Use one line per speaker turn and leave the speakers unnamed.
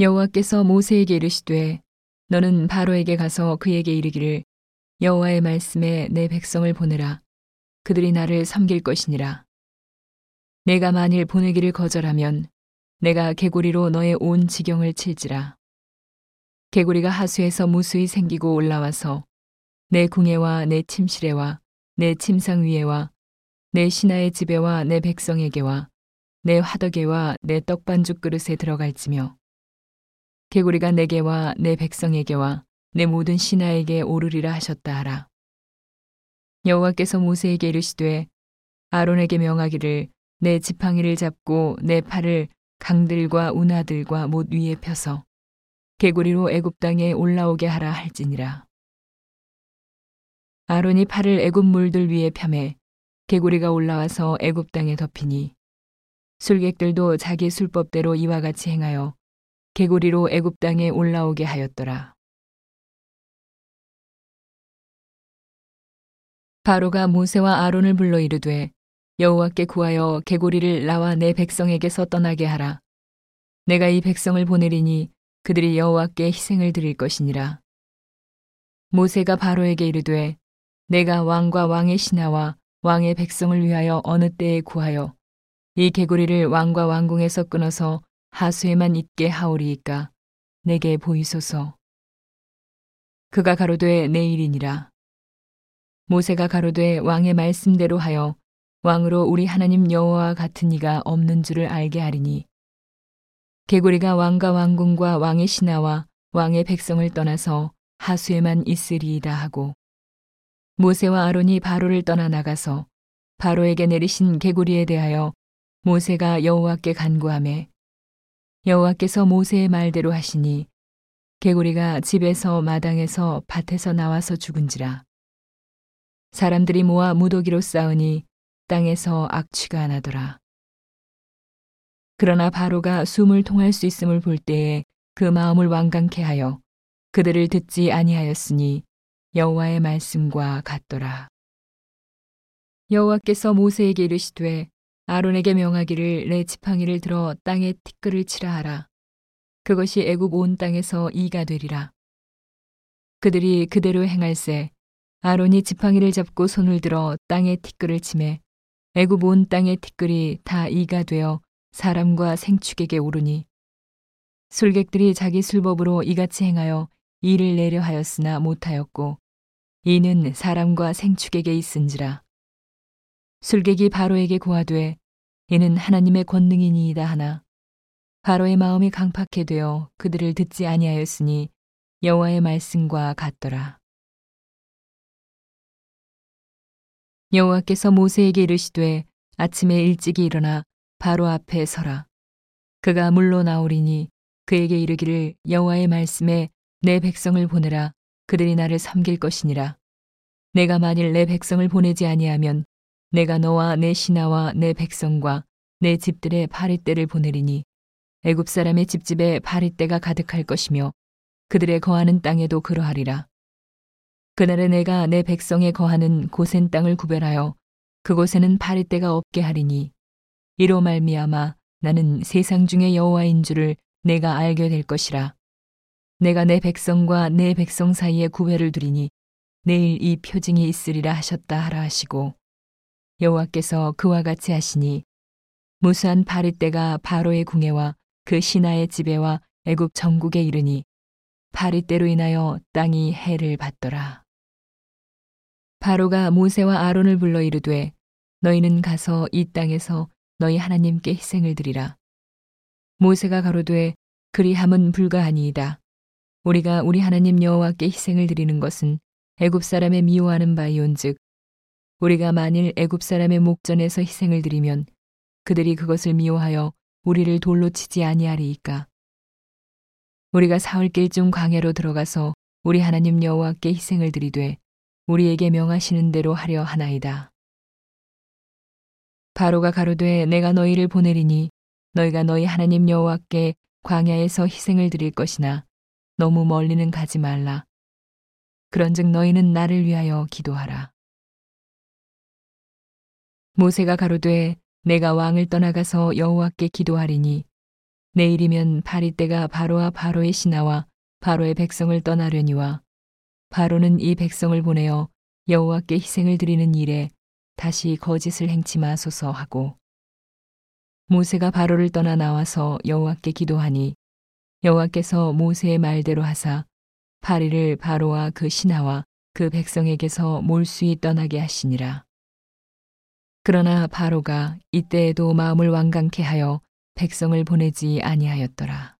여호와께서 모세에게 이르시되 너는 바로에게 가서 그에게 이르기를 여호와의 말씀에 내 백성을 보내라. 그들이 나를 섬길 것이니라. 내가 만일 보내기를 거절하면 내가 개구리로 너의 온 지경을 칠지라. 개구리가 하수에서 무수히 생기고 올라와서 내 궁예와 내 침실에와 내 침상 위에와 내 신하의 집에와 내 백성에게와 내 화덕에와 내 떡반죽 그릇에 들어갈지며 개구리가 내게와 내 백성에게와 내 모든 신하에게 오르리라 하셨다 하라. 여호와께서 모세에게 이르시되 아론에게 명하기를 내 지팡이를 잡고 내 팔을 강들과 운하들과 못 위에 펴서 개구리로 애굽 땅에 올라오게 하라 할지니라. 아론이 팔을 애굽 물들 위에 펴매 개구리가 올라와서 애굽 땅에 덮이니 술객들도 자기 술법대로 이와 같이 행하여 개구리로 애굽 땅에 올라오게 하였더라. 바로가 모세와 아론을 불러 이르되 여호와께 구하여 개구리를 나와 내 백성에게서 떠나게 하라. 내가 이 백성을 보내리니 그들이 여호와께 희생을 드릴 것이니라. 모세가 바로에게 이르되 내가 왕과 왕의 신하와 왕의 백성을 위하여 어느 때에 구하여 이 개구리를 왕과 왕궁에서 끊어서 하수에만 있게 하오리이까 내게 보이소서. 그가 가로되 내일이니라. 모세가 가로되 왕의 말씀대로 하여 왕으로 우리 하나님 여호와 같은 이가 없는 줄을 알게 하리니 개구리가 왕과 왕궁과 왕의 신하와 왕의 백성을 떠나서 하수에만 있으리이다 하고 모세와 아론이 바로를 떠나 나가서 바로에게 내리신 개구리에 대하여 모세가 여호와께 간구하매 여호와께서 모세의 말대로 하시니 개구리가 집에서 마당에서 밭에서 나와서 죽은지라. 사람들이 모아 무더기로 싸우니 땅에서 악취가 나더라. 그러나 바로가 숨을 통할 수 있음을 볼 때에 그 마음을 완강케 하여 그들을 듣지 아니하였으니 여호와의 말씀과 같더라. 여호와께서 모세에게 이르시되 아론에게 명하기를 내 지팡이를 들어 땅에 티끌을 치라 하라. 그것이 애굽 온 땅에서 이가 되리라. 그들이 그대로 행할세 아론이 지팡이를 잡고 손을 들어 땅에 티끌을 치매 애굽 온 땅의 티끌이 다 이가 되어 사람과 생축에게 오르니 술객들이 자기 술법으로 이같이 행하여 이를 내려 하였으나 못하였고 이는 사람과 생축에게 있은지라 술객이 바로에게 고하되 이는 하나님의 권능이니이다 하나 바로의 마음이 강팍해 되어 그들을 듣지 아니하였으니 여호와의 말씀과 같더라. 여호와께서 모세에게 이르시되 아침에 일찍이 일어나 바로 앞에 서라. 그가 물로 나오리니 그에게 이르기를 여호와의 말씀에 내 백성을 보내라. 그들이 나를 섬길 것이니라. 내가 만일 내 백성을 보내지 아니하면 내가 너와 내 신하와 내 백성과 내 집들의 파리떼를 보내리니 애굽 사람의 집집에 파리떼가 가득할 것이며 그들의 거하는 땅에도 그러하리라. 그날에 내가 내 백성에 거하는 고센 땅을 구별하여 그곳에는 파리떼가 없게 하리니 이로 말미암아 나는 세상 중의 여호와인 줄을 내가 알게 될 것이라. 내가 내 백성과 내 백성 사이에 구별을 두리니 내일 이 표징이 있으리라 하셨다 하라 하시고 여호와께서 그와 같이 하시니 무수한 파리떼가 바로의 궁에와 그 신하의 집에와 애굽 전국에 이르니 파리떼로 인하여 땅이 해를 받더라. 바로가 모세와 아론을 불러 이르되 너희는 가서 이 땅에서 너희 하나님께 희생을 드리라. 모세가 가로되 그리함은 불가하니이다. 우리가 우리 하나님 여호와께 희생을 드리는 것은 애굽 사람의 미워하는 바이온즉 우리가 만일 애굽 사람의 목전에서 희생을 드리면 그들이 그것을 미워하여 우리를 돌로 치지 아니하리이까. 우리가 사흘길 중 광야로 들어가서 우리 하나님 여호와께 희생을 드리되 우리에게 명하시는 대로 하려 하나이다. 바로가 가로되 내가 너희를 보내리니 너희가 너희 하나님 여호와께 광야에서 희생을 드릴 것이나 너무 멀리는 가지 말라. 그런즉 너희는 나를 위하여 기도하라. 모세가 가로되 내가 왕을 떠나가서 여호와께 기도하리니 내일이면 바리떼가 바로와 바로의 신하와 바로의 백성을 떠나려니와 바로는 이 백성을 보내어 여호와께 희생을 드리는 일에 다시 거짓을 행치 마소서 하고 모세가 바로를 떠나 나와서 여호와께 기도하니 여호와께서 모세의 말대로 하사 파리를 바로와 그 신하와 그 백성에게서 몰수히 떠나게 하시니라. 그러나 바로가 이때에도 마음을 완강케 하여 백성을 보내지 아니하였더라.